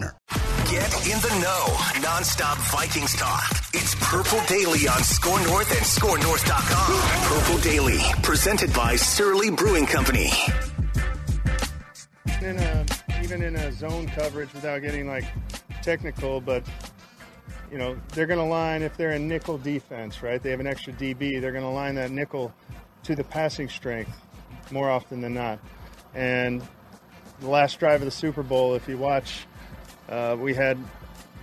Get in the know. Non-stop Vikings talk. It's Purple Daily on Score North and ScoreNorth.com. Purple Daily, presented by Surly Brewing Company. In a, even in a zone coverage, without getting like technical, but you know they're going to line if they're in nickel defense, right? They have an extra DB. They're going to line that nickel to the passing strength more often than not. And the last drive of the Super Bowl, if you watch uh, we had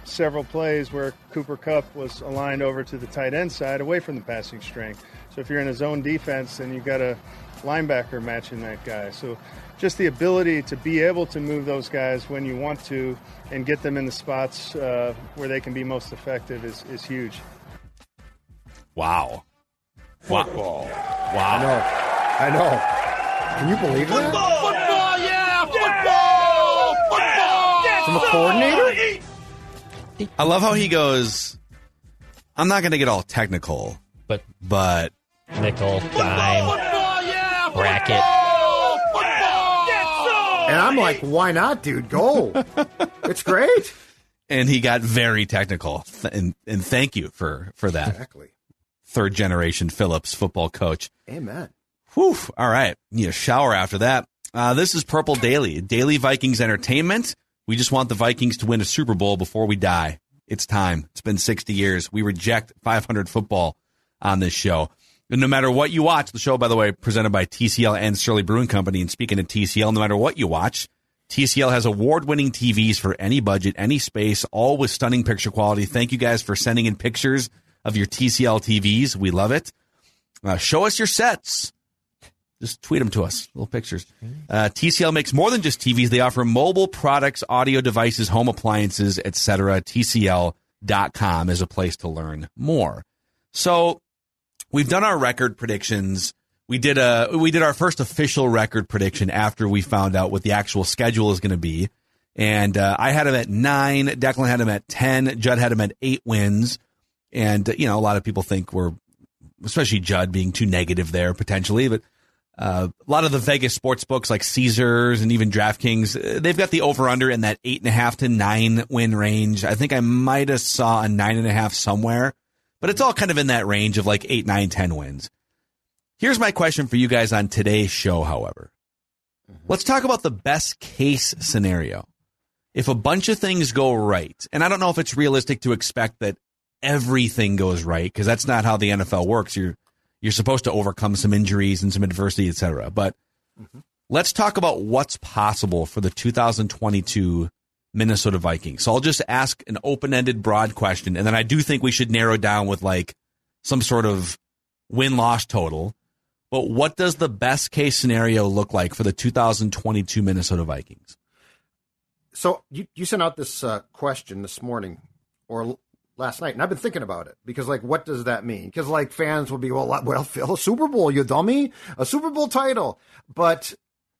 several plays where Cooper Kupp was aligned over to the tight end side away from the passing string. So if you're in a zone defense, then you've got a linebacker matching that guy. So just the ability to be able to move those guys when you want to and get them in the spots uh, where they can be most effective is, is huge. Wow. Football. Wow. I know. I know. Can you believe that? Football, yeah! Football! Football! From a coordinator? I love how he goes. I'm not going to get all technical, but but nickel, dime, yeah! bracket. Football! Football! Get some! And I'm like, why not, dude? Go. it's great. and he got very technical, and and thank you for for that. Exactly. Third generation Phillips football coach. Amen. Whew. All right. Need a shower after that. Uh, this is Purple Daily, daily Vikings entertainment. We just want the Vikings to win a Super Bowl before we die. It's time. It's been 60 years. We reject 500 football on this show. And no matter what you watch, the show, by the way, presented by TCL and Surly Brewing Company. And speaking of TCL, no matter what you watch, TCL has award winning TVs for any budget, any space, all with stunning picture quality. Thank you guys for sending in pictures of your TCL TVs. We love it. Uh, show us your sets. Just tweet them to us, little pictures. Uh, TCL makes more than just TVs. They offer mobile products, audio devices, home appliances, etc. TCL.com is a place to learn more. So we've done our record predictions. We did a we did our first official record prediction after we found out what the actual schedule is going to be, and uh, I had him at nine. Declan had him at ten. Judd had him at eight wins, and uh, you know a lot of people think we're, especially Judd, being too negative there potentially, but. Uh, a lot of the Vegas sports books like Caesars and even DraftKings, uh, they've got the over under in that eight and a half to nine win range. I think I might have saw a nine and a half somewhere, but it's all kind of in that range of like eight, nine, ten wins. Here's my question for you guys on today's show, however. Let's talk about the best case scenario. If a bunch of things go right, and I don't know if it's realistic to expect that everything goes right, because that's not how the NFL works. You're you're supposed to overcome some injuries and some adversity, etc. But let's talk about what's possible for the 2022 Minnesota Vikings. So I'll just ask an open-ended, broad question, and then I do think we should narrow down with like some sort of win-loss total. But what does the best case scenario look like for the 2022 Minnesota Vikings? So you, you sent out this uh, question this morning or last night, and I've been thinking about it because, like, what does that mean? Because, like, fans will be, well, well, Phil, a Super Bowl, you dummy, a Super Bowl title. But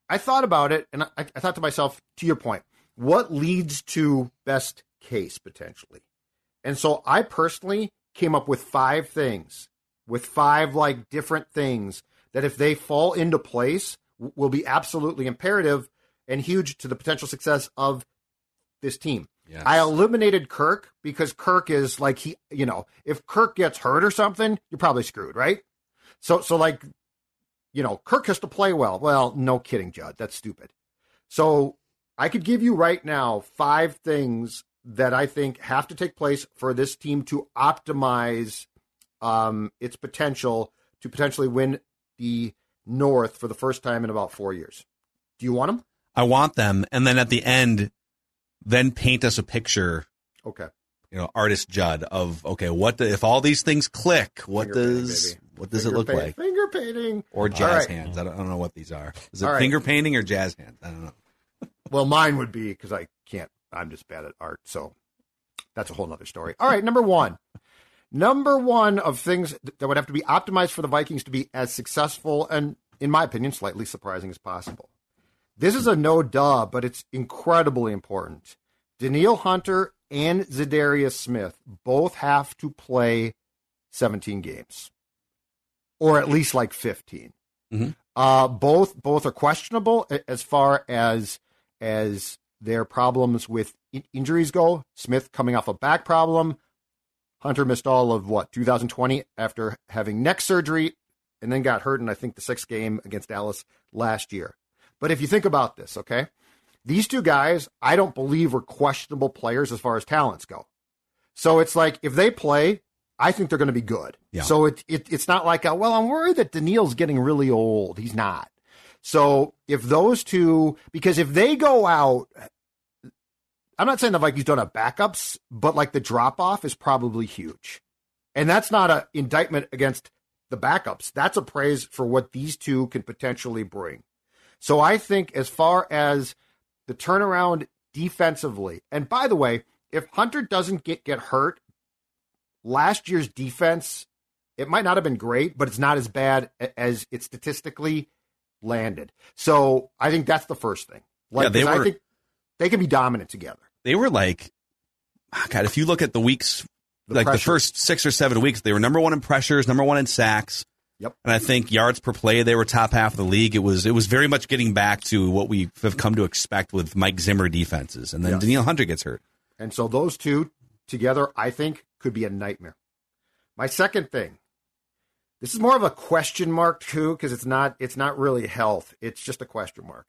I thought about it, and I, I thought to myself, to your point, what leads to best case potentially? And so I personally came up with five things, with five like different things that if they fall into place will be absolutely imperative and huge to the potential success of this team. Yes. I eliminated Kirk because Kirk is like he, you know, if Kirk gets hurt or something, you're probably screwed, right? So, so like, you know, Kirk has to play well. Well, no kidding, Judd. That's stupid. So I could give you right now five things that I think have to take place for this team to optimize um, its potential to potentially win the North for the first time in about four years. Do you want them? I want them, and then at the end, then paint us a picture. Okay. You know, artist Judd of okay, what the, if all these things click? What Finger does baby. what does Finger it look paint- like? Finger painting Or jazz right. hands? I don't, I don't know what these are. Is it All right. finger painting or jazz hands? I don't know. Well, mine would be because I can't. I'm just bad at art, so that's a whole nother story. All right, number one. Number one of things that would have to be optimized for the Vikings to be as successful and, in my opinion, slightly surprising as possible. This is a no duh, but it's incredibly important. Danielle Hunter and Za'Darius Smith both have to play 17 games, or at least like 15. Mhm. Uh, both both are questionable as far as as their problems with in- injuries go. Smith coming off a back problem. Hunter missed all of what 2020 after having neck surgery, and then got hurt in I think the sixth game against Dallas last year. But if you think about this, okay, these two guys I don't believe are questionable players as far as talents go. So it's like if they play, I think they're going to be good. Yeah. So it, it it's not like uh, well I'm worried that Danielle's getting really old. He's not. So if those two, because if they go out, I'm not saying the Vikings don't have backups, but like the drop off is probably huge, and that's not an indictment against the backups. That's a praise for what these two can potentially bring. So I think as far as the turnaround defensively, and by the way, if Hunter doesn't get get hurt, last year's defense it might not have been great, but it's not as bad as it statistically landed. So I think that's the first thing. Like, Yeah, they were- I think they can be dominant together. They were like, ah, God, if you look at the weeks, The like the first six or seven weeks, they were number one in pressures, number one in sacks. Yep. And I think yards per play, they were top half of the league. It was it was very much getting back to what we have come to expect with Mike Zimmer defenses. And then Yes. Danielle Hunter gets hurt. And so those two together, I think, could be a nightmare. My second thing, this is more of a question mark too, because it's not it's not really health. It's just a question mark.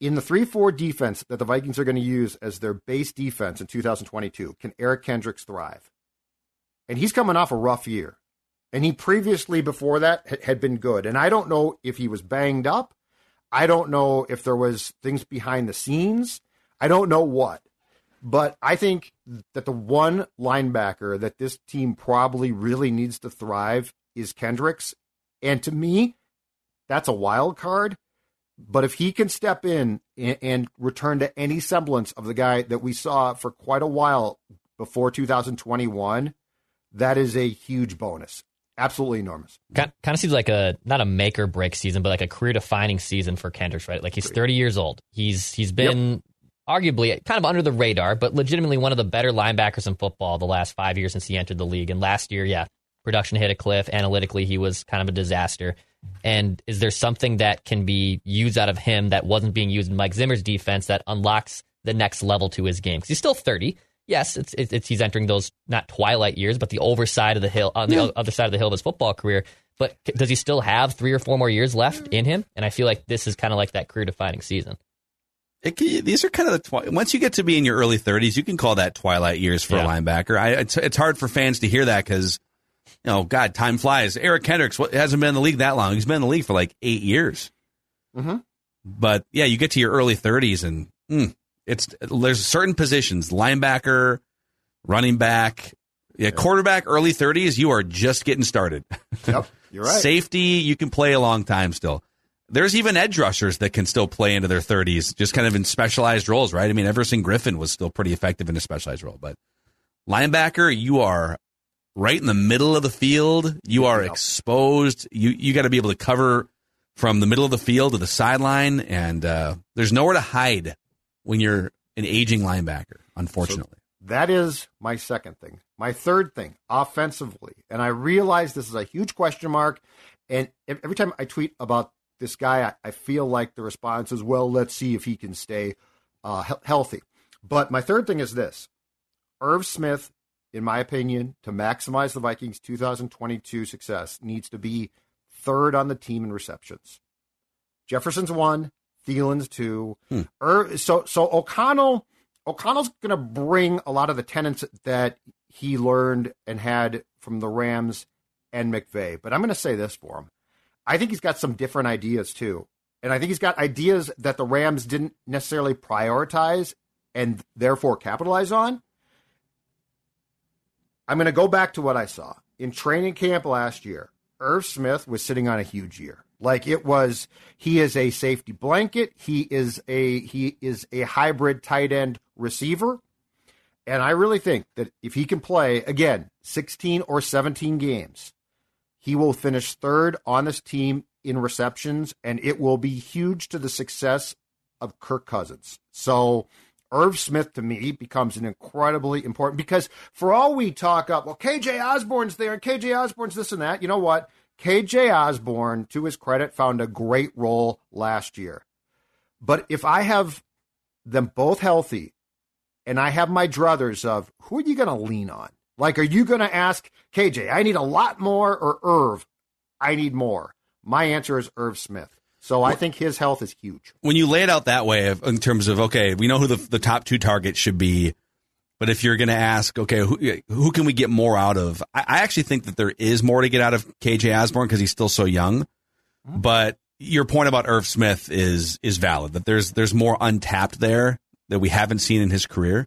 In the three four defense that the Vikings are going to use as their base defense in 2022, can Eric Kendricks thrive? And he's coming off a rough year. And he previously, before that, had been good. And I don't know if he was banged up. I don't know if there was things behind the scenes. I don't know what. But I think that the one linebacker that this team probably really needs to thrive is Kendricks. And to me, that's a wild card. But if he can step in and, and return to any semblance of the guy that we saw for quite a while before 2021, that is a huge bonus. Absolutely enormous. Kind, kind of seems like a not a make or break season, but like a career defining season for Kendricks, right? Like he's 30 years old. He's he's been arguably kind of under the radar, but legitimately one of the better linebackers in football the last five years since he entered the league. And last year, yeah, production hit a cliff. Analytically, he was kind of a disaster. And is there something that can be used out of him that wasn't being used in Mike Zimmer's defense that unlocks the next level to his game? Because he's still 30. Yes, it's, it's, it's he's entering those not twilight years, but the overside of the hill on the other side of the hill of his football career. But does he still have three or four more years left in him? And I feel like this is kind of like that career defining season. It, can- these are kind of the twi- once you get to be in your early 30s, you can call that twilight years for a linebacker. I, it's, it's hard for fans to hear that because, you know, God, time flies. Eric Kendricks hasn't been in the league that long. He's been in the league for like eight years. Mm-hmm. But yeah, you get to your early 30s and mm, it's there's certain positions, linebacker, running back, yeah, quarterback, early 30s. You are just getting started. Yep, you're right. Safety, you can play a long time still. There's even edge rushers that can still play into their 30s, just kind of in specialized roles, right? I mean, Everson Griffen was still pretty effective in a specialized role, but linebacker, you are right in the middle of the field. You are exposed. You you got to be able to cover from the middle of the field to the sideline, and uh, there's nowhere to hide when you're an aging linebacker. Unfortunately, That is my second thing. My third thing, offensively, and I realize this is a huge question mark. And every time I tweet about this guy, I, feel like the response is, "Well, let's see if he can stay uh, he- healthy." But my third thing is this: Irv Smith, in my opinion, to maximize the Vikings' 2022 success, needs to be third on the team in receptions. Jefferson's one, Thielen's two. Hmm. Irv, so so O'Connell O'Connell's going to bring a lot of the tenets that he learned and had from the Rams and McVay. But I'm going to say this for him. I think he's got some different ideas too. And I think he's got ideas that the Rams didn't necessarily prioritize and therefore capitalize on. I'm going to go back to what I saw in training camp last year. Irv Smith was sitting on a huge year. Like it was, he is a safety blanket. He is a he is a hybrid tight end receiver, and I really think that if he can play again 16 or 17 games, he will finish third on this team in receptions, and it will be huge to the success of Kirk Cousins. So Irv Smith to me becomes an incredibly important because for all we talk up, well, KJ Osborn's there and KJ Osborn's this and that. You know what? KJ Osborn, to his credit, found a great role last year. But if I have them both healthy and I have my druthers of who are you going to lean on? Like, are you going to ask KJ, I need a lot more, or Irv, I need more? My answer is Irv Smith. So I think his health is huge. When you lay it out that way, in terms of okay, we know who the, the top two targets should be, but if you're going to ask, okay, who, who can we get more out of? I, I, actually think that there is more to get out of KJ Osborn because he's still so young. Mm-hmm. But your point about Irv Smith is is valid. That there's there's more untapped there that we haven't seen in his career.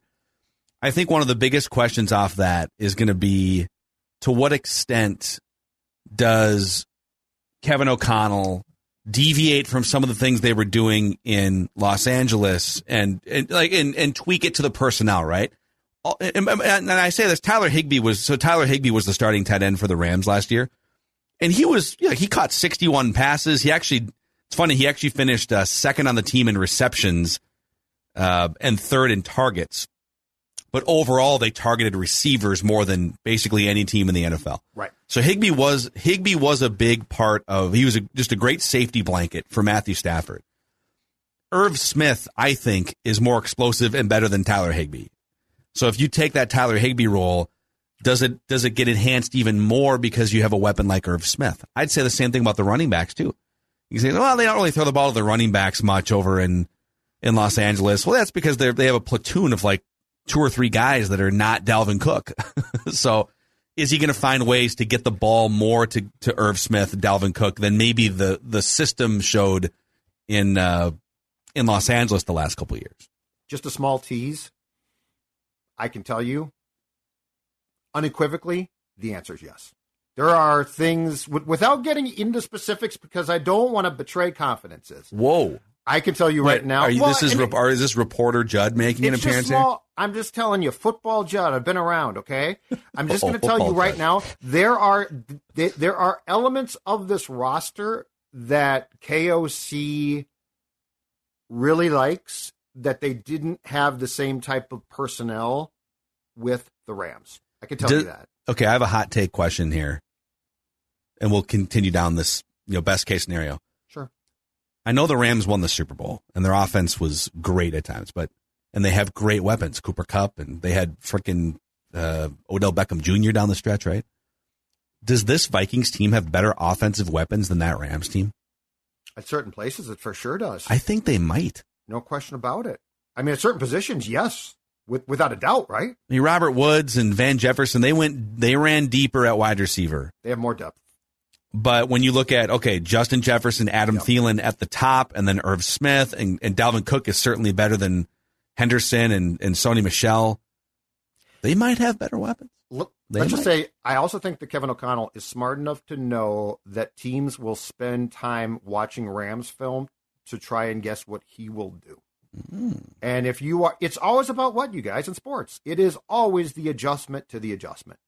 I think one of the biggest questions off that is going to be to what extent does Kevin O'Connell deviate from some of the things they were doing in Los Angeles and, and like and, and tweak it to the personnel, right? And, I say this, Tyler Higbee was so Tyler Higbee was the starting tight end for the Rams last year, and he was yeah he caught 61 passes. He actually it's funny he actually finished uh, second on the team in receptions uh, and third in targets. But overall, they targeted receivers more than basically any team in the NFL. Right. So Higbee was Higbee was a big part of. He was a, just a great safety blanket for Matthew Stafford. Irv Smith, I think, is more explosive and better than Tyler Higbee. So if you take that Tyler Higbee role, does it does it get enhanced even more because you have a weapon like Irv Smith? I'd say the same thing about the running backs too. You say, well, they don't really throw the ball to the running backs much over in in Los Angeles. Well, that's because they they have a platoon of like two or three guys that are not Dalvin Cook. so is he going to find ways to get the ball more to, to Irv Smith, Dalvin Cook than maybe the, the system showed in uh, in Los Angeles the last couple years? Just a small tease. I can tell you unequivocally the answer is yes. There are things without getting into specifics because I don't want to betray confidences. Whoa. I can tell you right now. You, well, this is re- are, is this reporter Judd making an appearance small? I'm just telling you, football Judd. I've been around. Okay, I'm just oh, going to tell you right Judd. now. There are there are elements of this roster that KOC really likes that they didn't have the same type of personnel with the Rams. I can tell you that. Okay, I have a hot take question here, and we'll continue down this you know best case scenario. I know the Rams won the Super Bowl and their offense was great at times, but and they have great weapons, Cooper Kupp, and they had freaking uh, Odell Beckham Jr. down the stretch, right? Does this Vikings team have better offensive weapons than that Rams team? At certain places, it for sure does. I think they might. No question about it. I mean, at certain positions, yes, with, without a doubt, right? I mean, Robert Woods and Van Jefferson, they went, they ran deeper at wide receiver. They have more depth. But when you look at, okay, Justin Jefferson, Adam yep. Thielen at the top, and then Irv Smith, and, and Dalvin Cook is certainly better than Henderson and, and Sony Michel. they might have better weapons. Look, they let's might. just say, I also think that Kevin O'Connell is smart enough to know that teams will spend time watching Rams film to try and guess what he will do. Mm. And if you are, it's always about what you guys in sports. It is always the adjustment to the adjustment.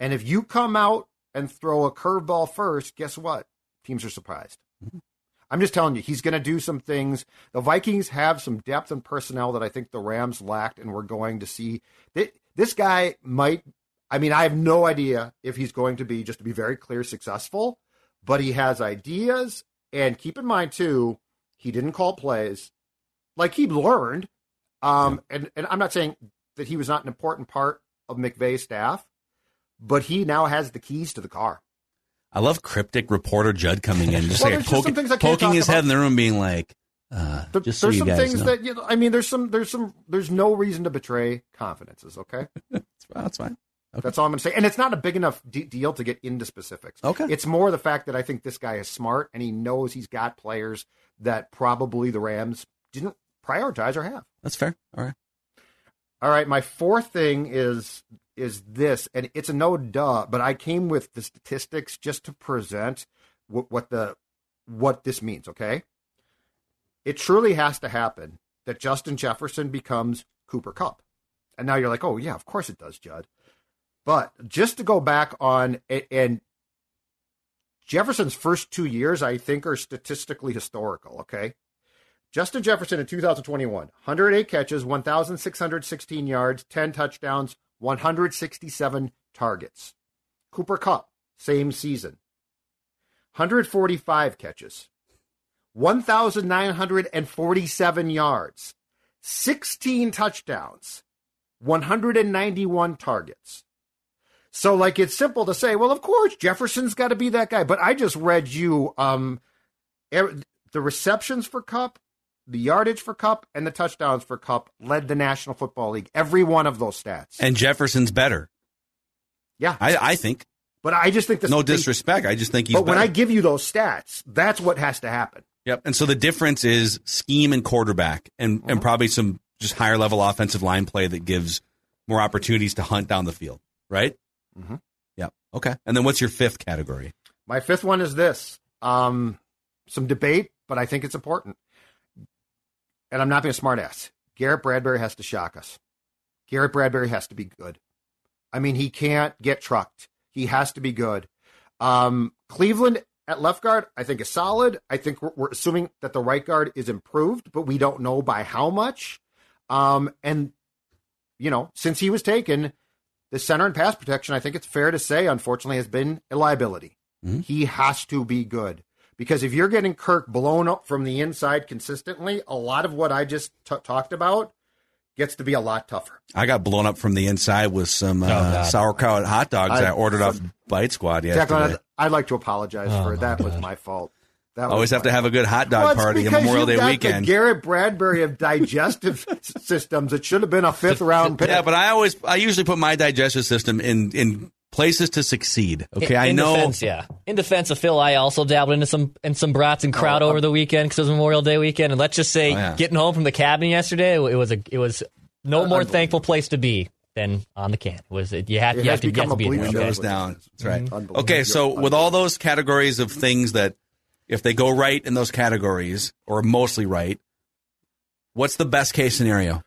And if you come out and throw a curveball first, guess what? Teams are surprised. Mm-hmm. I'm just telling you, he's going to do some things. The Vikings have some depth and personnel that I think the Rams lacked, and we're going to see. This guy might, I mean, I have no idea if he's going to be, just to be very clear, successful, but he has ideas. And keep in mind, too, he didn't call plays. Like he learned. Um, and, and I'm not saying that he was not an important part of McVay's staff, but he now has the keys to the car. I love cryptic reporter Judd coming in, just well, like poking, poking his about. head in the room, being like, Uh, just so there's you some things know. that you know. I mean, there's some, there's some, there's no reason to betray confidences. Okay, Well, that's fine. Okay. that's all I'm going to say. And it's not a big enough de- deal to get into specifics. Okay. it's more the fact that I think this guy is smart and he knows he's got players that probably the Rams didn't prioritize or have. That's fair. All right. All right, my fourth thing is is this, and it's a no duh, but I came with the statistics just to present what, what the what this means. Okay, it truly has to happen that Justin Jefferson becomes Cooper Kupp, and now you're like, oh yeah, of course it does, Judd. But just to go back on and Jefferson's first two years, I think, are statistically historical. Okay. Justin Jefferson in 2021, 108 catches, 1,616 yards, 10 touchdowns, 167 targets. Cooper Kupp, same season, 145 catches, 1,947 yards, 16 touchdowns, 191 targets. So, like, it's simple to say, well, of course, Jefferson's got to be that guy. But I just read you um, er- the receptions for Kupp, the yardage for Kupp, and the touchdowns for Kupp led the National Football League. Every one of those stats. And Jefferson's better. yeah, I, I think. but I just think this. No disrespect. I just think he's But when. I give you those stats, that's what has to happen. Yep. And so the difference is scheme and quarterback and, Mm-hmm. and probably some just higher level offensive line play that gives more opportunities to hunt down the field, right? Mm-hmm. Yep. Okay. And then what's your fifth category? My fifth one is this. Um, some debate, but I think it's important. And I'm not being a smartass. Garrett Bradbury has to shock us. Garrett Bradbury has to be good. I mean, he can't get trucked. He has to be good. Um, Cleveland at left guard, I think is solid. I think we're, we're assuming that the right guard is improved, but we don't know by how much. Um, and you know, since he was taken, the center and pass protection, I think it's fair to say, unfortunately, has been a liability. Mhm. He has to be good because if you're getting Kirk blown up from the inside consistently, a lot of what I just t- talked about gets to be a lot tougher. I got blown up from the inside with some uh, God. sauerkraut hot dogs I, I- ordered off Bite Squad yesterday. Jacqueline, I'd like to apologize Oh, for my that. Was my fault. That Always have to have a good hot dog Well, party on Memorial you've Day got weekend. The Garrett Bradbury of digestive systems. It should have been a fifth round pick. Yeah, but I always I usually put my digestive system in in places to succeed. Okay, in, I in know. Defense, yeah. In defense of Phil, I also dabbled into some in some brats and crowd Oh, over the weekend because it was Memorial Day weekend. And let's just say, Oh, yeah. getting home from the cabin yesterday, it was a it was no more thankful place to be than on the can. It was it, you had It you have to, you become have to be bleep there. Okay. Windows down. That's right. Unbelievable. Okay, so with all those categories of things that, if they go right in those categories, or mostly right, what's the best case scenario?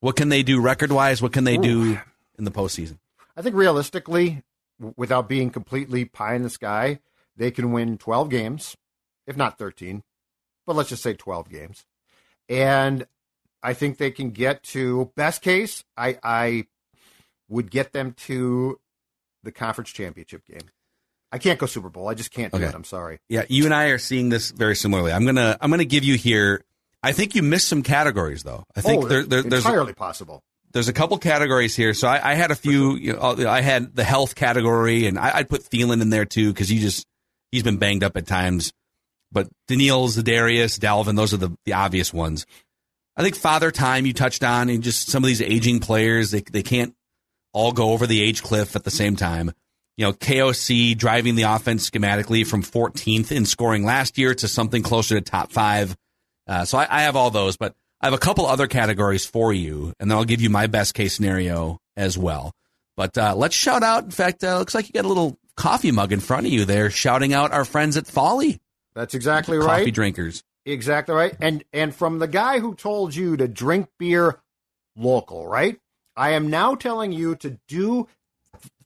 What can they do record wise? What can they do in the postseason? I think realistically, w- without being completely pie in the sky, they can win 12 games, if not 13, but let's just say 12 games. And I think they can get to best case, I, I would get them to the conference championship game. I can't go Super Bowl. I just can't do Okay. it. I'm sorry. Yeah, you and I are seeing this very similarly. I'm gonna I'm gonna give you here. I think you missed some categories though. I think oh, there, there, there's entirely possible. There's a couple categories here. So I, I had a few. You know, I had the health category, and I, I'd put Thielen in there too because he just he's been banged up at times. But Danielle, Darius, Dalvin, those are the, the obvious ones. I think Father Time you touched on, and just some of these aging players they they can't all go over the age cliff at the same time. You know, KOC driving the offense schematically from 14th in scoring last year to something closer to top five. Uh, so I, I have all those, but I have a couple other categories for you, and then I'll give you my best case scenario as well. But uh, let's shout out. In fact, uh, looks like you got a little coffee mug in front of you there, shouting out our friends at Folly That's exactly Coffee right. Coffee drinkers. Exactly right. And and from the guy who told you to drink beer local, right? I am now telling you to do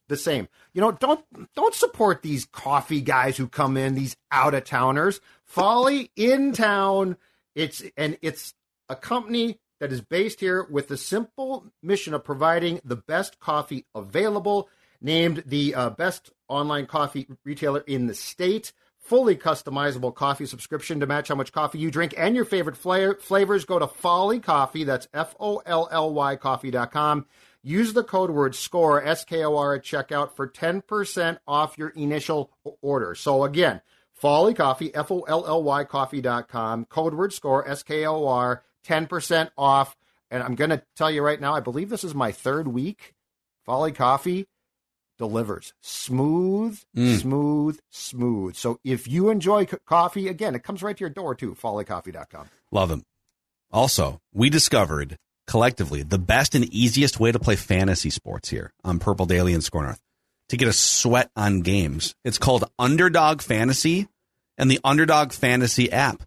the same. You know, don't don't support these coffee guys who come in, these out of towners. Folly in town. It's and it's a company that is based here with the simple mission of providing the best coffee available, named the uh, best online coffee retailer in the state. Fully customizable coffee subscription to match how much coffee you drink and your favorite fla- flavors. Go to Folly Coffee. That's F O L L Y coffee.com. Use the code word SCORE, S K O R, at checkout for 10% off your initial order. So again, Folly Coffee, F O L L Y coffee.com, code word score, S K O R, 10% off. And I'm going to tell you right now, I believe this is my third week. Folly Coffee delivers smooth, Mm. smooth, smooth. So if you enjoy co- coffee, again, it comes right to your door too, follycoffee.com. Love them. Also, we discovered collectively the best and easiest way to play fantasy sports here on Purple Daily and Score North to get a sweat on games. It's called Underdog Fantasy and the Underdog Fantasy app.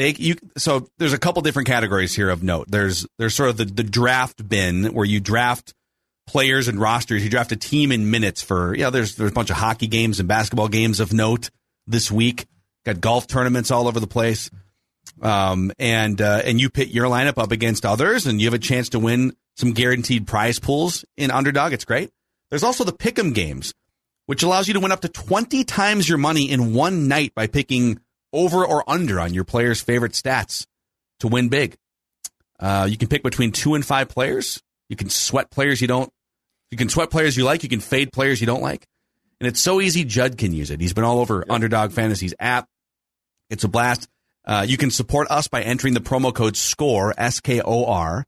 They you so there's a couple different categories here of note. There's there's sort of the, the draft bin where you draft players and rosters. You draft a team in minutes for yeah. There's there's a bunch of hockey games and basketball games of note this week. Got golf tournaments all over the place um, and uh, and you pit your lineup up against others, and you have a chance to win some guaranteed prize pools in Underdog. It's great. There's also the Pick'em games, which allows you to win up to 20 times your money in one night by picking over or under on your player's favorite stats to win big. Uh, you can pick between two and five players. You can sweat players you don't. You can sweat players you like. You can fade players you don't like. And it's so easy. Judd can use it. He's been all over Underdog Fantasy's app. It's a blast. Uh, you can support us by entering the promo code SCORE, S K O R,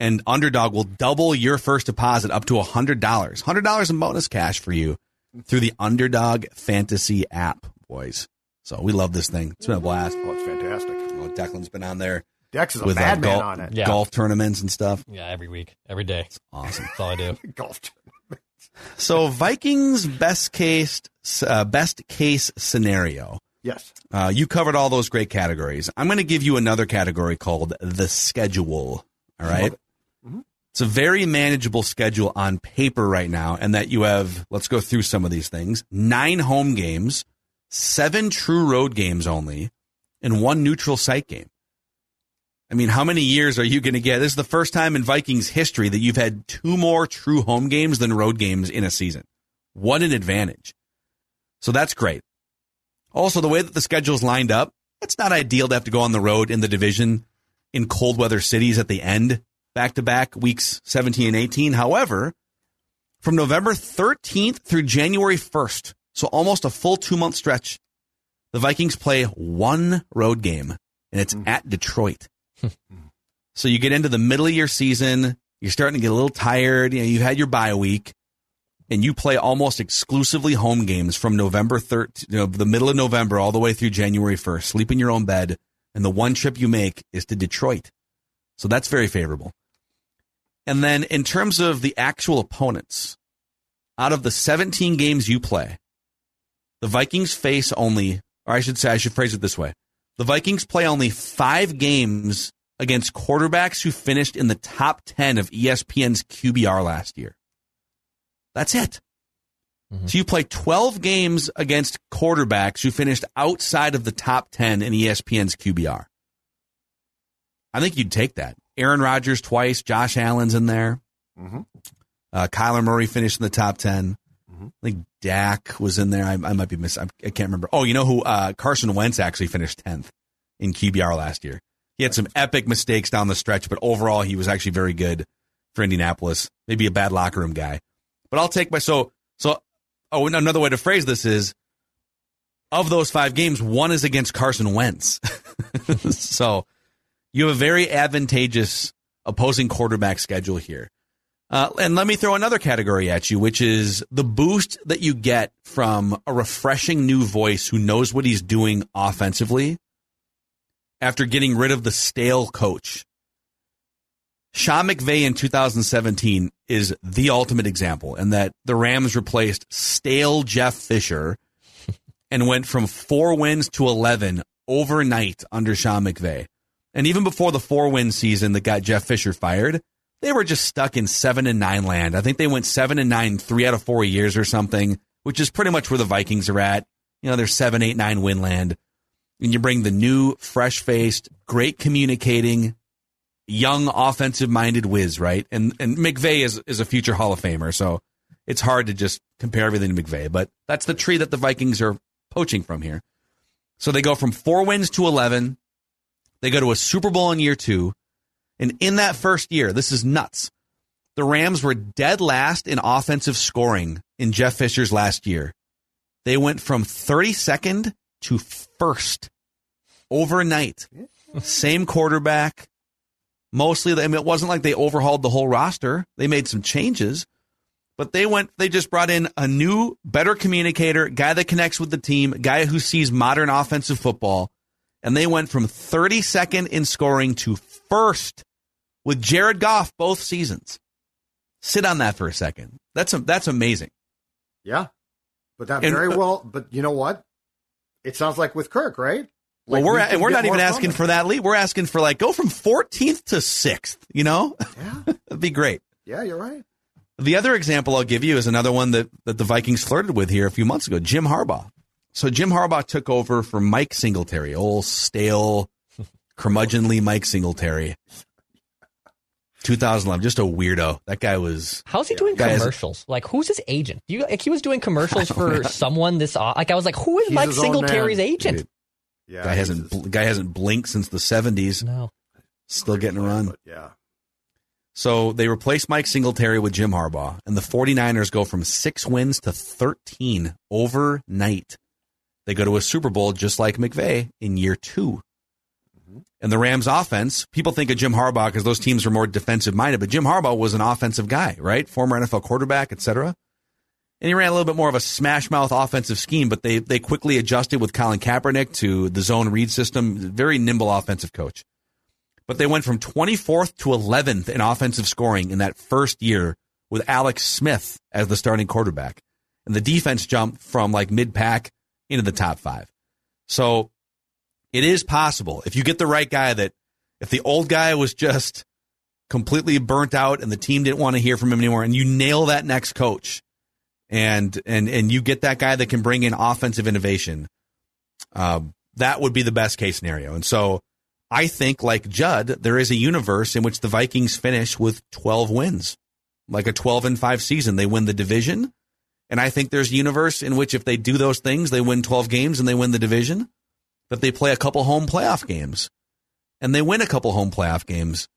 and Underdog will double your first deposit up to $100. $100 in bonus cash for you through the Underdog Fantasy app, boys. So we love this thing. It's been a blast. Oh, it's fantastic. Oh, Declan's been on there Dex is a with uh, madman gol- on it. Yeah. golf tournaments and stuff. Yeah, every week, every day. It's awesome. That's all I do. Golf. tournaments. So Vikings best case uh, best case scenario. Yes. Uh, you covered all those great categories. I'm going to give you another category called the schedule. All right. Love it. Mhm. It's a very manageable schedule on paper right now, and that you have, let's go through some of these things nine home games, seven true road games only, and one neutral site game. I mean, how many years are you going to get? This is the first time in Vikings history that you've had two more true home games than road games in a season. What an advantage. So that's great. Also, the way that the schedule's lined up, it's not ideal to have to go on the road in the division in cold weather cities at the end, back to back weeks 17 and 18. However, from November 13th through January 1st, so almost a full two month stretch, the Vikings play one road game, and it's hmm. at Detroit. Hmm. so you get into the middle of your season, you're starting to get a little tired. You know, you've had your bye week and you play almost exclusively home games from November 3rd, you know, the middle of November all the way through January 1st. Sleep in your own bed, and the one trip you make is to Detroit. So that's very favorable. And then in terms of the actual opponents, out of the 17 games you play, the Vikings face only, or I should say, I should phrase it this way. The Vikings play only five games against quarterbacks who finished in the top 10 of ESPN's QBR last year. That's it. So you play 12 games against quarterbacks who finished outside of the top 10 in ESPN's QBR. I think you'd take that. Aaron Rodgers twice, Josh Allen's in there. Mhm. Uh, Kyler Murray finished in the top 10. Mhm. I think Dak was in there. I, I might be miss. I, I can't remember. Oh, you know who? Uh, Carson Wentz actually finished 10th in QBR last year. He had some epic mistakes down the stretch, but overall he was actually very good for Indianapolis. Maybe a bad locker room guy. But I'll take my so so. Oh, another way to phrase this is, of those five games, one is against Carson Wentz. so you have a very advantageous opposing quarterback schedule here. Uh, and let me throw another category at you, which is the boost that you get from a refreshing new voice who knows what he's doing offensively after getting rid of the stale coach. Sean McVay in 2017 is the ultimate example, in that the Rams replaced stale Jeff Fisher and went from four wins to 11 overnight under Sean McVay. And even before the four win season that got Jeff Fisher fired, they were just stuck in seven and nine land. I think they went seven and nine three out of four years or something, which is pretty much where the Vikings are at. You know, they're seven, eight, nine win land. And you bring the new, fresh faced, great communicating, young offensive minded whiz, right? And and McVay is, is a future Hall of Famer, so it's hard to just compare everything to McVay, but that's the tree that the Vikings are poaching from here. So they go from four wins to 11. They go to a Super Bowl in year two. And in that first year, this is nuts. The Rams were dead last in offensive scoring in Jeff Fisher's last year. They went from 32nd to first overnight. Same quarterback. Mostly, I mean, it wasn't like they overhauled the whole roster. They made some changes, but they went, they just brought in a new, better communicator, guy that connects with the team, guy who sees modern offensive football. And they went from 32nd in scoring to first with Jared Goff both seasons. Sit on that for a second. That's a, that's amazing. Yeah, but that And- very uh, well. But you know what? It sounds like with Kirk, right? Well, we're we and we're not even asking for that lead. We're asking for like go from 14th to 6th, you know? Yeah, That'd be great. yeah, you're right. The other example I'll give you is another one that, that the Vikings flirted with here a few months ago, Jim Harbaugh. So Jim Harbaugh took over for Mike Singletary, old stale, curmudgeonly Mike Singletary. 2011, just a weirdo. That guy was How's he doing Guy has- commercials? Like, who's his agent? You, like, he was doing commercials for someone this. au- Like, I was like, who is He's Mike his own Singletary's agent? Dude, Yeah, guy hasn't just- guy hasn't blinked since the 70s. No. Still getting a run. Yeah, So they replace Mike Singletary with Jim Harbaugh, and the 49ers go from six wins to 13 overnight. They go to a Super Bowl just like McVay in year 2 And the Rams offense, people think of Jim Harbaugh because those teams are more defensive minded, but Jim Harbaugh was an offensive guy, right? Former NFL quarterback, etc. And he ran a little bit more of a smash mouth offensive scheme, but they, they quickly adjusted with Colin Kaepernick to the zone read system. Very nimble offensive coach but they went from 24th to 11th in offensive scoring in that first year with Alex Smith as the starting quarterback. And the defense jumped from like mid pack into the top five. So it is possible if you get the right guy that if the old guy was just completely burnt out and the team didn't want to hear from him anymore and you nail that next coach and and and you get that guy that can bring in offensive innovation um, that would be the best case scenario and so I think, like Judd, there is a universe in which the Vikings finish with 12 wins, like a 12 and 5 season. They win the division. And I think there's a universe in which if they do those things, they win 12 games and they win the division, that they play a couple home playoff games and they win a couple home playoff games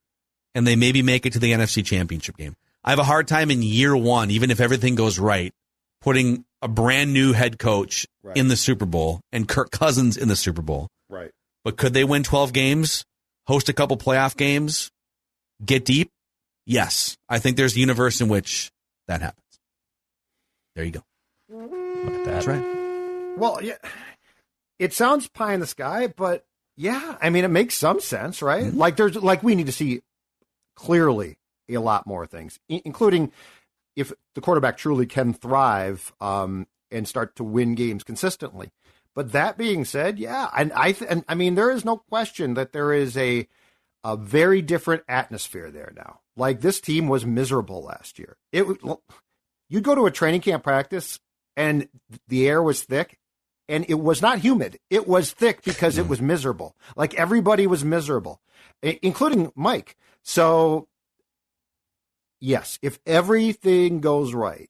and they maybe make it to the NFC championship game. I have a hard time in year one, even if everything goes right, putting a brand new head coach Right. in the Super Bowl and Kirk Cousins in the Super Bowl. right. But could they win 12 games, host a couple playoff games, get deep? Yes. I think there's a universe in which that happens. There you go. Look at that. That's right. Well, yeah, it sounds pie in the sky, but yeah, I mean, it makes some sense, right? Mm-hmm. Like there's like we need to see clearly a lot more things, i- including if the quarterback truly can thrive um, and start to win games consistently. But that being said, yeah, and I th- and I mean, there is no question that there is a a very different atmosphere there now. Like this team was miserable last year. It would- you'd go to a training camp practice and the air was thick and it was not humid. It was thick because it hmm. was miserable. Like everybody was miserable, including Mike. So, yes, if everything goes right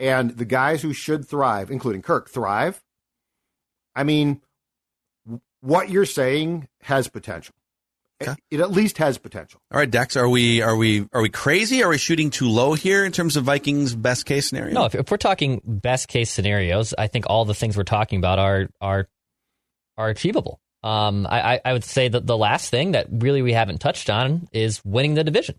and the guys who should thrive, including Kirk, thrive, I mean, what you're saying has potential. Okay. It at least has potential. All right, Dex, are we are we are we crazy? Are we shooting too low here in terms of Vikings best case scenario? No, if, if we're talking best case scenarios, I think all the things we're talking about are are are achievable. Um, I, I- I would say that the last thing that really we haven't touched on is winning the division.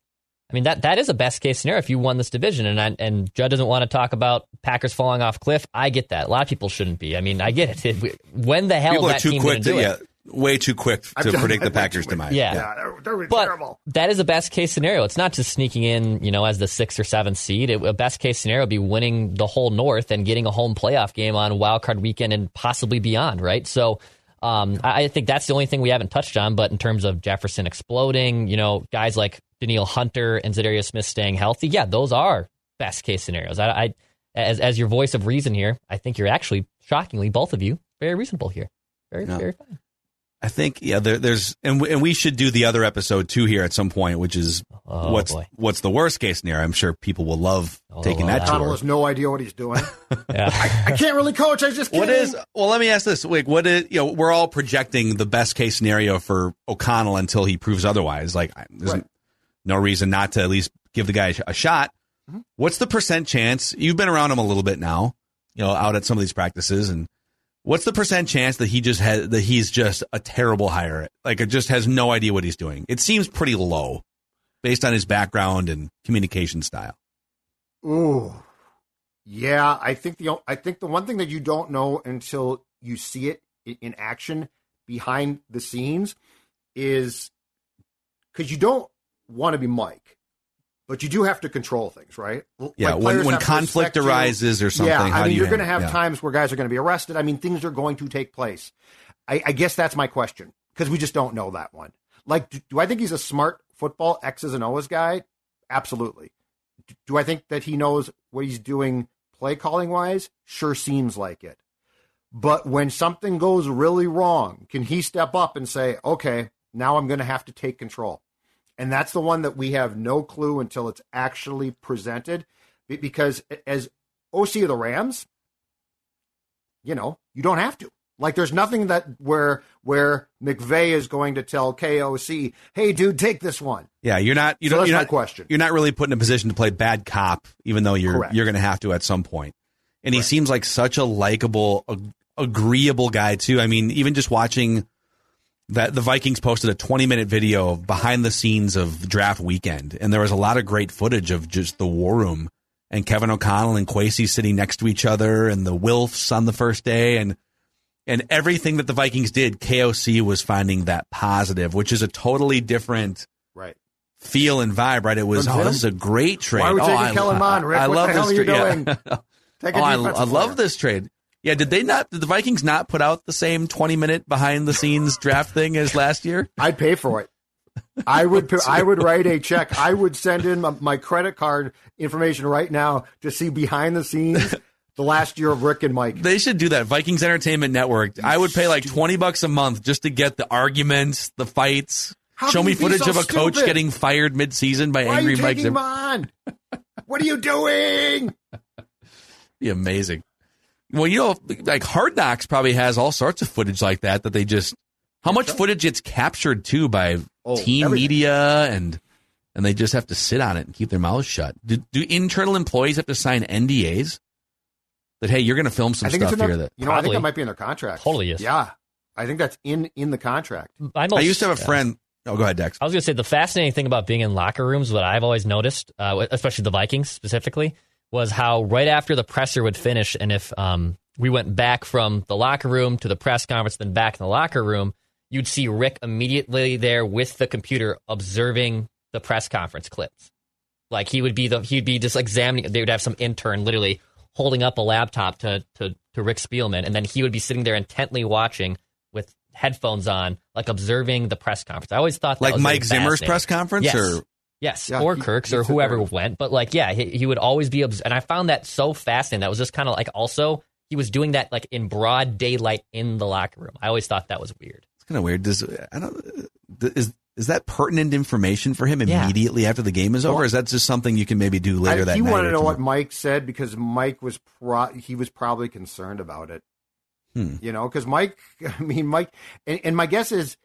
I mean that that is a best case scenario if you won this division. And I, and Judd doesn't want to talk about Packers falling off cliff. I get that. A lot of people shouldn't be. I mean, I get it. When the hell People is are that too team quick going to to do yeah, it? Way too quick to done predict the that way Packers too demise. Yeah. they're, they're But terrible. that is a best case scenario. It's not just sneaking in, you know, as the sixth or seventh seed. It, a best case scenario would be winning the whole North and getting a home playoff game on Wild Card Weekend and possibly beyond, right? So um, I, I think that's the only thing we haven't touched on. But in terms of Jefferson exploding, you know, guys like Danielle Hunter and Za'Darius Smith staying healthy, yeah, those are best case scenarios. I, I as as your voice of reason here, I think you're actually shockingly both of you very reasonable here. Very Yeah. very fine. I think yeah, there, there's and we, and we should do the other episode too here at some point, which is Oh, what's boy. what's the worst case scenario. I'm sure people will love Oh, taking that wow. Connell tour. has no idea what he's doing. Yeah. I can't really coach. I just What kidding. is well? Let me ask this: Like, what is you know? We're all projecting the best case scenario for O'Connell until he proves otherwise. Like, there's Right. no reason not to at least give the guy a shot. Mm-hmm. What's the percent chance? You've been around him a little bit now, you know, out at some of these practices, and What's the percent chance that he just has that he's just a terrible hire? Like it just has no idea what he's doing. It seems pretty low based on his background and communication style. Ooh, yeah. I think the I think the one thing that you don't know until you see it in action behind the scenes is because you don't want to be Mike, but you do have to control things, right? Yeah, like when- when conflict you. arises or something, Yeah, I do mean, you you're going to have yeah. times where guys are going to be arrested. I mean, things are going to take place. I, I guess that's my question because we just don't know that one. Like, do, do I think he's a smart football X's and O's guy? Absolutely. D- Do I think that he knows what he's doing play calling wise? Sure seems like it. But when something goes really wrong, can he step up and say, okay, now I'm going to have to take control? And that's the one that we have no clue until it's actually presented. Because as OC of the Rams, you know, you don't have to. Like there's nothing that where where McVay is going to tell KOC, hey dude, take this one. Yeah, you're not. You So don't. that's you're not, question. You're not really put in a position to play bad cop, even though you're Correct. you're going to have to at some point. And he seems like such a likable, ag- agreeable guy too. I mean, even just watching that the Vikings posted a 20 minute video of behind the scenes of draft weekend, and there was a lot of great footage of just the war room and Kevin O'Connell and Kwesi sitting next to each other, and the Wilfs on the first day, and and everything that the Vikings did, KOC was finding that positive, which is a totally different Right. feel and vibe, right? It was, oh, this is a great trade. Why are we oh, taking I, Kellen Mond, I- Rick? I What love the hell this trade. Yeah. Oh, I, I love this trade. Yeah, did they not? Did the Vikings not put out the same twenty minute behind the scenes draft thing as last year? I'd pay for it. I would I would write a check. I would send in my, my credit card information right now to see behind the scenes the last year of Rick and Mike. They should do that. Vikings Entertainment Network. I would pay like twenty bucks a month just to get the arguments, the fights. How Show me footage so of a coach stupid? getting fired mid season by Why angry Mike Zimmer. on? What are you doing? be amazing. Well, you know, like Hard Knocks probably has all sorts of footage like that that they just. How much footage gets captured too by Oh, team everything. media and and they just have to sit on it and keep their mouths shut. Do, do internal employees have to sign NDAs that hey, you're going to film some stuff it's here their, that you know I think Probably. that might be in their contract. Totally is. Yeah, I think that's in in the contract. I, I used to have a friend. Oh, go ahead, Dex. I was going to say the fascinating thing about being in locker rooms, what I've always noticed, uh, especially the Vikings specifically, was how right after the presser would finish, and if um, we went back from the locker room to the press conference, then back in the locker room, you'd see Rick immediately there with the computer observing the press conference clips. Like he would be the he'd be just examining. They would have some intern literally holding up a laptop to to to Rick Spielman, and then he would be sitting there intently watching with headphones on, like observing the press conference. I always thought that Like Mike Zimmer's press conference, Yes. or Yes, Yeah, or he- Kirk's or whoever went, but like, yeah, he, he would always be, obs- and I found that so fascinating. That was just kind of like also he was doing that like in broad daylight in the locker room. I always thought that was weird. it's kind of weird. Does I don't is is that pertinent information for him Yeah. immediately after the game is over? Well- or is that just something you can maybe do later I, that he night? wanted to know what? Mike said because Mike was pro- he was probably concerned about it. Hmm. You know, because Mike, I mean, Mike, and, and my guess is,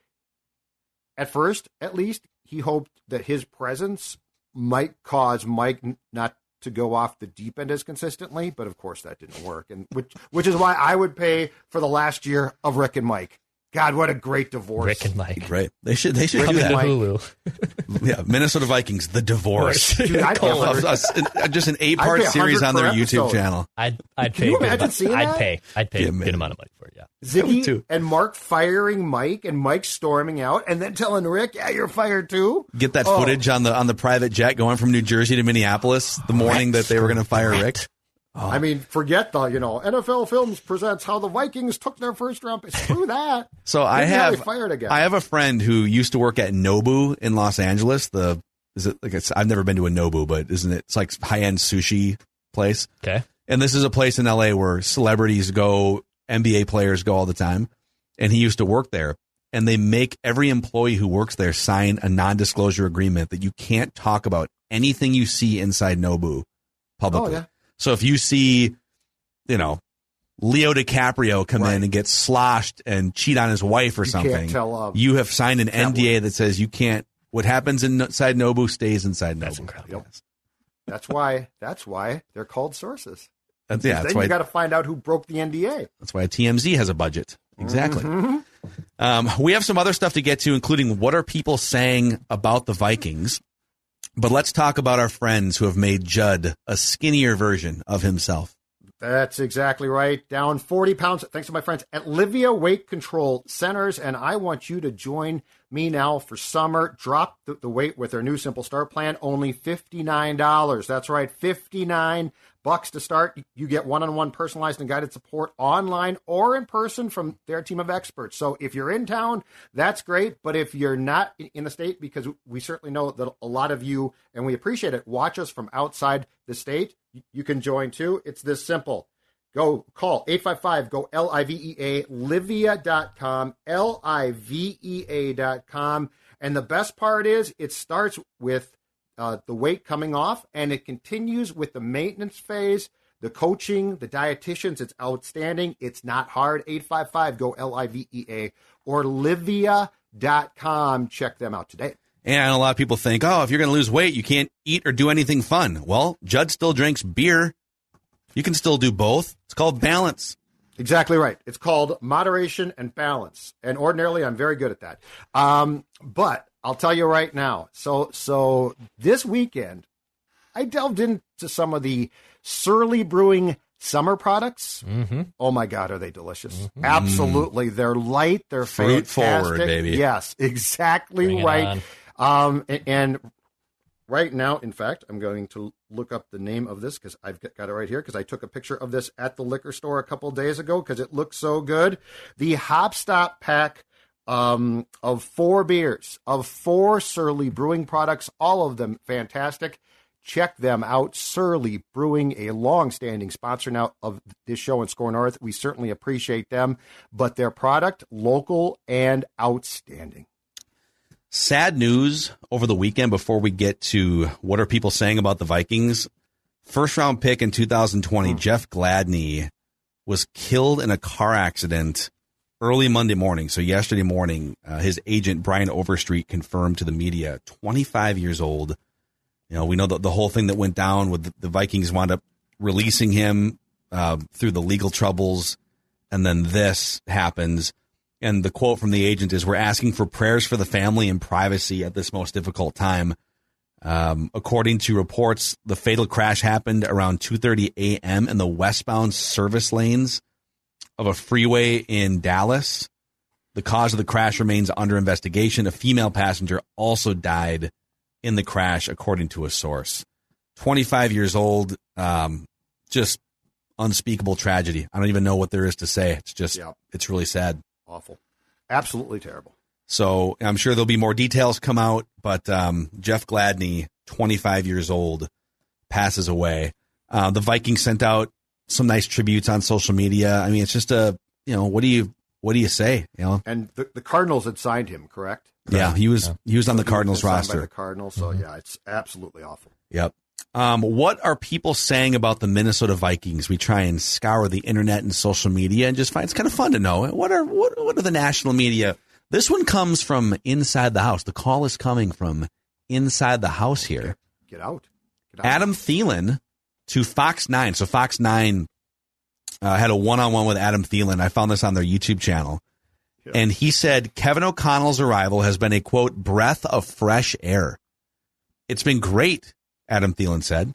at first, at least, he hoped that his presence might cause Mike not to go off the deep end as consistently, but of course that didn't work, and which which is why I would pay for the last year of Rick and Mike. God, what a great divorce! Rick and Mike. Right. They should they should Rick do that. Mike. Hulu. Yeah, Minnesota Vikings, the divorce. Dude, I'd pay Of- of- 100 of- just an eight part series on their per YouTube channel. I'd I'd Can pay. you a good imagine amount- seeing I'd that? pay. I'd pay Yeah, a good amount of money for it. Yeah. Ziggy too. and Mark firing Mike and Mike storming out and then telling Rick, "Yeah, you're fired too." Get that Oh. footage on the on the private jet going from New Jersey to Minneapolis the morning that they were going to fire Rick. I oh. mean, forget the you know NFL Films presents how the Vikings took their first round. pick. Screw that. So I have fired again. I have a friend who used to work at Nobu in Los Angeles. The is it like it's, I've never been to a Nobu, but isn't it? It's like high end sushi place. Okay. And this is a place in LA where celebrities go, NBA players go all the time. And he used to work there. And they make every employee who works there sign a non disclosure agreement that you can't talk about anything you see inside Nobu publicly. Oh, yeah. So if you see, you know, Leo DiCaprio come Right. in and get sloshed and cheat on his wife or You something, tell, you have signed an that NDA that says you can't. What happens inside Nobu stays inside Nobu. That's incredible. That's why. That's why they're called sources. That's, yeah, that's then why you got to find out who broke the NDA. That's why TMZ has a budget. Exactly. Mm-hmm. Um, we have some other stuff to get to, including what are people saying about the Vikings. But let's talk about our friends who have made Judd a skinnier version of himself. That's exactly right. Down 40 pounds. Thanks to my friends at Livea Weight Control Centers. And I want you to join me now for summer. Drop the, the weight with their new Simple Start plan. Only $59. That's right. 59 bucks to start. You get one-on-one personalized and guided support online or in person from their team of experts. So if you're in town, that's great. But if you're not in the state, because we certainly know that a lot of you, and we appreciate it, watch us from outside the state, you can join too. It's this simple. Go call 855 go L I V E A livea.com L I V E A.com and the best part is it starts with uh, the weight coming off and it continues with the maintenance phase the coaching the dietitians it's outstanding it's not hard 855 go L I V E A or livea.com check them out today And a lot of people think, oh, if you're going to lose weight, you can't eat or do anything fun. Well, Judd still drinks beer. You can still do both. It's called balance. Exactly right. It's called moderation and balance. And ordinarily, I'm very good at that. Um, but I'll tell you right now. So, so this weekend, I delved into some of the Surly Brewing summer products. Mm-hmm. Oh my God, are they delicious? Absolutely. They're light. They're Fruit fantastic. forward, baby. Yes, exactly Bring right. Um, and right now, in fact, I'm going to look up the name of this because I've got it right here because I took a picture of this at the liquor store a couple days ago because it looks so good. The Hop Stop pack um, of four beers, of four Surly Brewing products, all of them fantastic. Check them out. Surly Brewing, a long-standing sponsor now of this show in Score North. We certainly appreciate them, but their product, local and outstanding. Sad news over the weekend before we get to what are people saying about the Vikings. First round pick in 2020, Jeff Gladney was killed in a car accident early Monday morning. So yesterday morning, uh, his agent Brian Overstreet confirmed to the media, 25 years old. You know, we know that the whole thing that went down with the, the Vikings wound up releasing him uh, through the legal troubles, and then this happens. And the quote from the agent is, "We're asking for prayers for the family and privacy at this most difficult time." Um, according to reports, the fatal crash happened around 2:30 a.m. in the westbound service lanes of a freeway in Dallas. The cause of the crash remains under investigation. A female passenger also died in the crash, according to a source. 25 years old, um, just unspeakable tragedy. I don't even know what there is to say. It's just, Yeah. it's really sad. Awful. Absolutely terrible. So I'm sure there'll be more details come out, but um, Jeff Gladney, 25 years old, passes away. Uh, the Vikings sent out some nice tributes on social media. I mean, it's just a, you know, what do you, what do you say? You know, And the, the Cardinals had signed him, correct? yeah, he was, he was on the Cardinals signed by roster. the Cardinals, so yeah, it's absolutely awful. Yep. Um, what are people saying about the Minnesota Vikings? We try and scour the internet and social media and just find it's kind of fun to know what are what, what are the national media. This one comes from inside the house. The call is coming from inside the house here. Get out. Get out. Adam Thielen to Fox Nine. So Fox Nine uh, had a one-on-one with Adam Thielen. I found this on their YouTube channel, and he said Kevin O'Connell's arrival has been a quote breath of fresh air. It's been great, Adam Thielen said.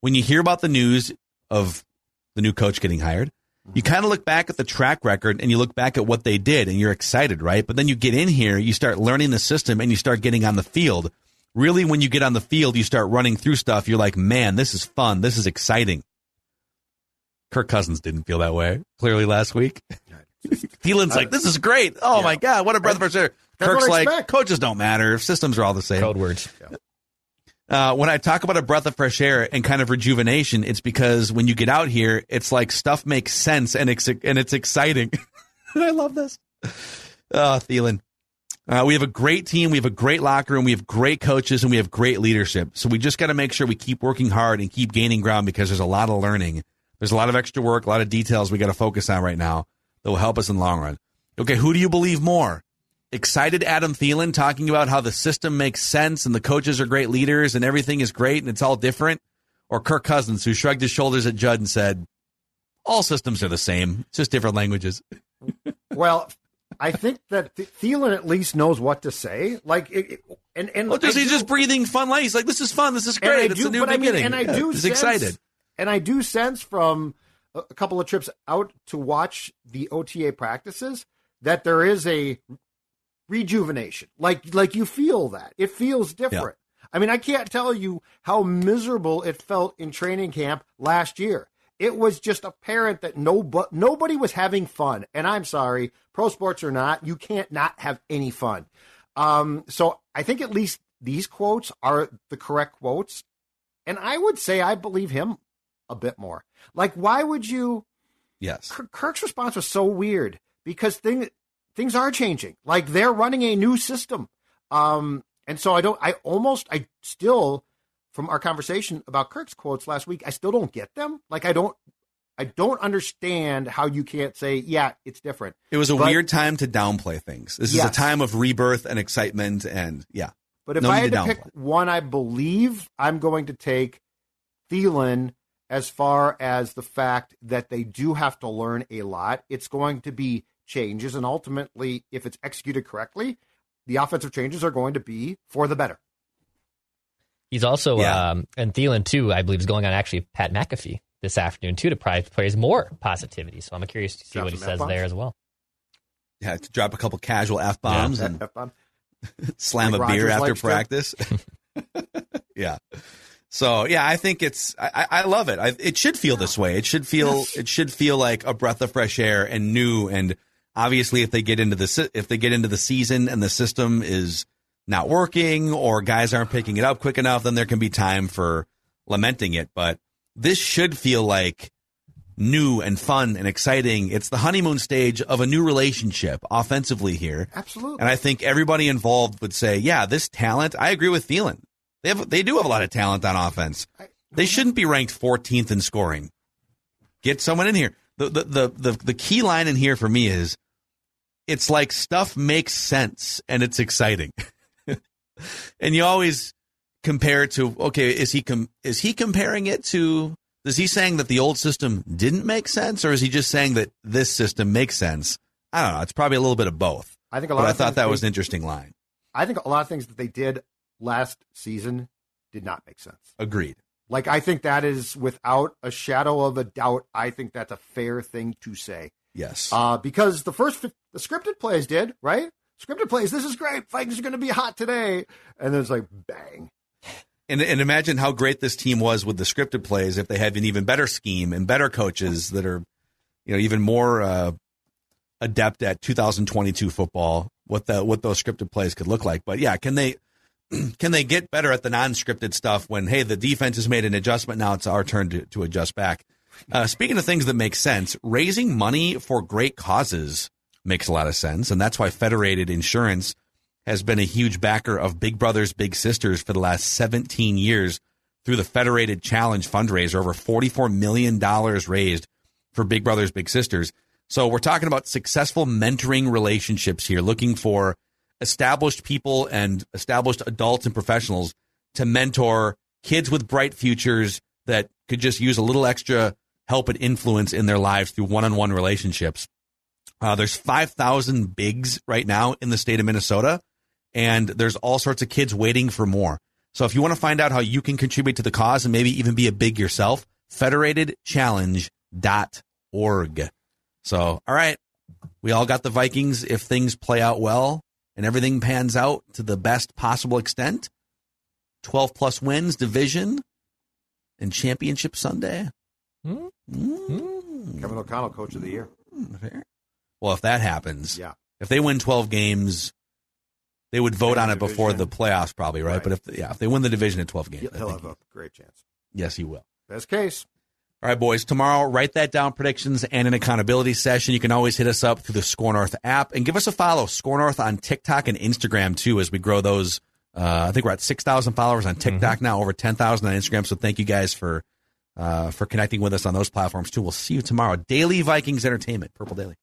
When you hear about the news of the new coach getting hired, you mm-hmm. kind of look back at the track record and you look back at what they did and you're excited, right? But then you get in here, you start learning the system and you start getting on the field. Really, when you get on the field, you start running through stuff. You're like, man, this is fun. This is exciting. Kirk Cousins didn't feel that way clearly last week. Thielen's like, this is great. Oh my God, what a breath of fresh air. Kirk's like, expect. coaches don't matter. Systems are all the same. Code words. Uh, when I talk about a breath of fresh air and kind of rejuvenation, it's because when you get out here, it's like stuff makes sense and it's and it's exciting. I love this. Oh, Thielen. Uh, we have a great team. We have a great locker room. We have great coaches and we have great leadership. So we just got to make sure we keep working hard and keep gaining ground because there's a lot of learning. There's a lot of extra work, a lot of details we got to focus on right now that will help us in the long run. Okay, who do you believe more? Excited Adam Thielen talking about how the system makes sense and the coaches are great leaders and everything is great and it's all different? Or Kirk Cousins who shrugged his shoulders at Judd and said, all systems are the same, it's just different languages. Well, I think that Th- Thielen at least knows what to say. Like, it, and and Well, just, he's do- just breathing fun light. He's like, "This is fun. This is great. It's do- a new but I mean, beginning." and I do he's sense, excited. And I do sense from a couple of trips out to watch the OTA practices that there is a rejuvenation. Like like you feel that. It feels different. I mean, I can't tell you how miserable it felt in training camp last year. It was just apparent that no, but nobody was having fun. And I'm sorry, pro sports or not, you can't not have any fun. Um, so I think at least these quotes are the correct quotes. And I would say I believe him a bit more. Like, why would you? Yes. Kirk's response was so weird because thing, things are changing. Like they're running a new system. Um, and so I don't, I almost, I still, from our conversation about Kirk's quotes last week, I still don't get them. Like I don't, I don't understand how you can't say, yeah, it's different. It was a But- weird time to downplay things. This is a time of rebirth and excitement, and yeah. But if No I had to to pick one, I believe I'm going to take Thielen as far as the fact that they do have to learn a lot. It's going to be changes, and ultimately, if it's executed correctly, the offensive changes are going to be for the better. He's also, Yeah. um, and Thielen too, I believe, is going on actually Pat McAfee this afternoon too to probably praise more positivity. So I'm curious to see Drop what he says F-bombs? there as well. Yeah, to drop a couple casual f bombs and F-bomb. slam Like a beer Rodgers after practice. yeah. So yeah, I think it's I, I I love it. I, it should feel this way. It should feel it should feel like a breath of fresh air and new. And obviously, if they get into the if they get into the season and the system is not working or guys aren't picking it up quick enough, then there can be time for lamenting it. But this should feel like new and fun and exciting. It's the honeymoon stage of a new relationship offensively here. Absolutely. And I think everybody involved would say, yeah, this talent, I agree with Thielen. They have, they do have a lot of talent on offense. They shouldn't be ranked 14th in scoring. Get someone in here. The, the, the, the, the key line in here for me is it's like stuff makes sense and it's exciting. and you always compare it to, okay, is he, com- is he comparing it to, is he saying that the old system didn't make sense or is he just saying that this system makes sense? I don't know. It's probably a little bit of both. I think a lot. But I thought that they- was an interesting line. I think a lot of things that they did last season did not make sense. Agreed. Like I think that is without a shadow of a doubt. I think that's a fair thing to say. Yes. Uh, because the first the scripted plays did right. Scripted plays. This is great. Vikings are going to be hot today, and then it's like bang. and, and imagine how great this team was with the scripted plays if they had an even better scheme and better coaches that are, you know, even more uh, adept at 2022 football. What the what those scripted plays could look like. But yeah, can they can they get better at the non-scripted stuff when hey the defense has made an adjustment now it's our turn to, to adjust back. Uh, speaking of things that make sense, raising money for great causes makes a lot of sense, and that's why Federated Insurance has been a huge backer of Big Brothers Big Sisters for the last 17 years through the Federated Challenge fundraiser. Over $44 million raised for Big Brothers Big Sisters. So we're talking about successful mentoring relationships here, looking for established people and established adults and professionals to mentor kids with bright futures that could just use a little extra help and influence in their lives through one-on-one relationships. Uh, there's 5,000 bigs right now in the state of Minnesota, and there's all sorts of kids waiting for more. So if you want to find out how you can contribute to the cause and maybe even be a big yourself, federatedchallenge.org. So, all right, we all got the Vikings. If things play out well and everything pans out to the best possible extent, 12 plus wins, division, and championship Sunday. Hmm? Mm. Kevin O'Connell, coach of the year. Fair. Well, if that happens, Yeah. if they win 12 games, they would vote on the it before the playoffs, probably, right? Right. But if yeah, if they win the division in 12 games, He'll I think have he- a great chance. yes, he will. Best case. All right, boys. Tomorrow, write that down predictions and an accountability session. You can always hit us up through the Score North app and give us a follow. Score North on TikTok and Instagram too, as we grow those. Uh, I think we're at six thousand followers on TikTok now, over ten thousand on Instagram. So thank you guys for uh, for connecting with us on those platforms too. We'll see you tomorrow. Daily Vikings Entertainment, Purple Daily.